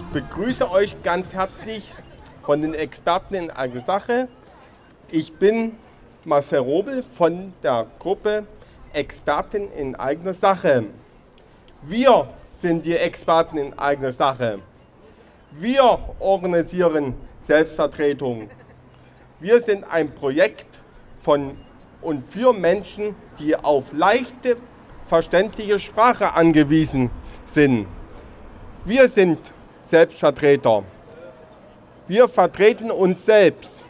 begrüße euch ganz herzlich von den Experten in eigener Sache. Ich bin Marcel Robel von der Gruppe Experten in eigener Sache. Wir sind die Experten in eigener Sache. Wir organisieren Selbstvertretung. Wir sind ein Projekt von und für Menschen, die auf leichte, verständliche Sprache angewiesen sind. Wir sind Selbstvertreter. Wir vertreten uns selbst.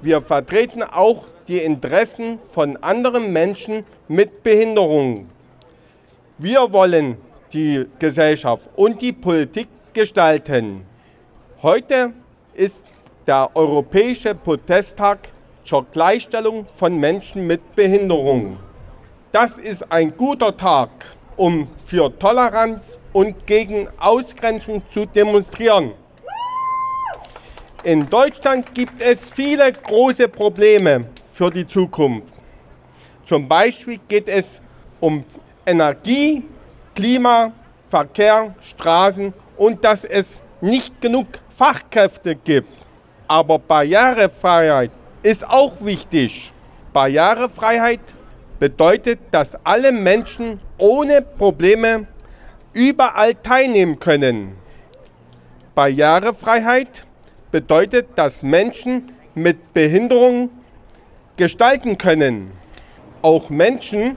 Wir vertreten auch die Interessen von anderen Menschen mit Behinderungen. Wir wollen die Gesellschaft und die Politik gestalten. Heute ist der Europäische Protesttag zur Gleichstellung von Menschen mit Behinderung. Das ist ein guter Tag, um für Toleranz und gegen Ausgrenzung zu demonstrieren. In Deutschland gibt es viele große Probleme für die Zukunft. Zum Beispiel geht es um Energie, Klima, Verkehr, Straßen und dass es nicht genug Fachkräfte gibt. Aber Barrierefreiheit ist auch wichtig. Barrierefreiheit bedeutet, dass alle Menschen ohne Probleme überall teilnehmen können. Barrierefreiheit bedeutet, dass Menschen mit Behinderung gestalten können. Auch Menschen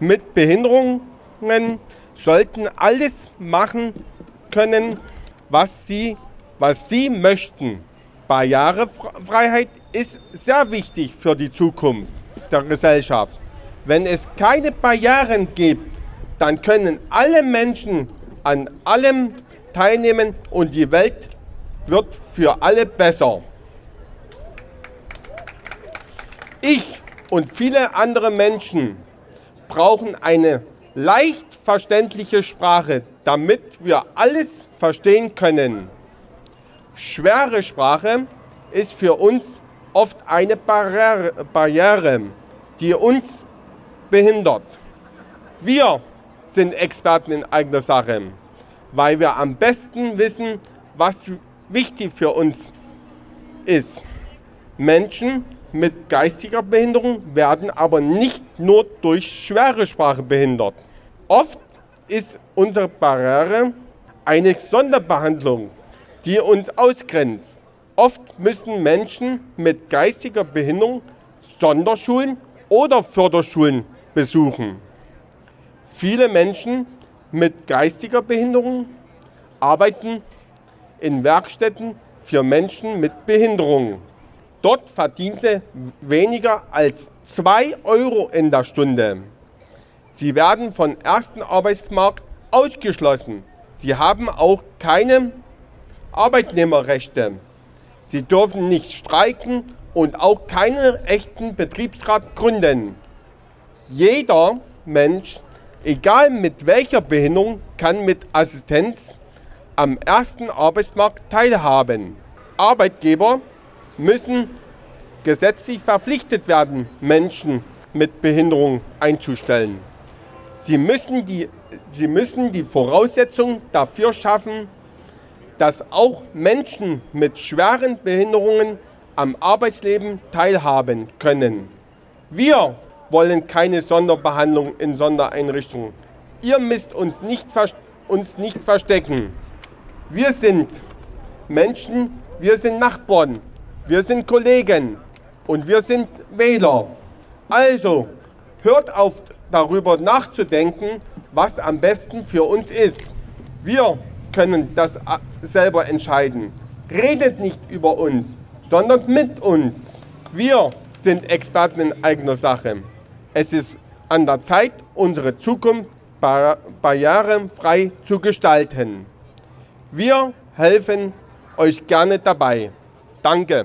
mit Behinderungen sollten alles machen können, was sie, was sie möchten. Barrierefreiheit ist sehr wichtig für die Zukunft der Gesellschaft. Wenn es keine Barrieren gibt, dann können alle Menschen an allem teilnehmen und die Welt wird für alle besser. Ich und viele andere Menschen brauchen eine leicht verständliche Sprache, damit wir alles verstehen können. Schwere Sprache ist für uns oft eine Barriere, die uns behindert. Wir sind Experten in eigener Sache, weil wir am besten wissen, was wichtig für uns ist. Menschen mit geistiger Behinderung werden aber nicht nur durch schwere Sprache behindert. Oft ist unsere Barriere eine Sonderbehandlung, die uns ausgrenzt. Oft müssen Menschen mit geistiger Behinderung Sonderschulen oder Förderschulen besuchen. Viele Menschen mit geistiger Behinderung arbeiten in Werkstätten für Menschen mit Behinderung. Dort verdienen sie weniger als 2 Euro in der Stunde. Sie werden vom ersten Arbeitsmarkt ausgeschlossen. Sie haben auch keine Arbeitnehmerrechte. Sie dürfen nicht streiken und auch keinen echten Betriebsrat gründen. Jeder Mensch, egal mit welcher Behinderung, kann mit Assistenz am ersten Arbeitsmarkt teilhaben. Arbeitgeber müssen gesetzlich verpflichtet werden, Menschen mit Behinderung einzustellen. Sie müssen die, sie müssen die Voraussetzungen dafür schaffen, dass auch Menschen mit schweren Behinderungen am Arbeitsleben teilhaben können. Wir wollen keine Sonderbehandlung in Sondereinrichtungen. Ihr müsst uns nicht, uns nicht verstecken. Wir sind Menschen, wir sind Nachbarn, wir sind Kollegen und wir sind Wähler. Also hört auf darüber nachzudenken, was am besten für uns ist. Wir können das selber entscheiden. Redet nicht über uns, sondern mit uns. Wir sind Experten in eigener Sache. Es ist an der Zeit, unsere Zukunft barrierefrei zu gestalten. Wir helfen euch gerne dabei. Danke.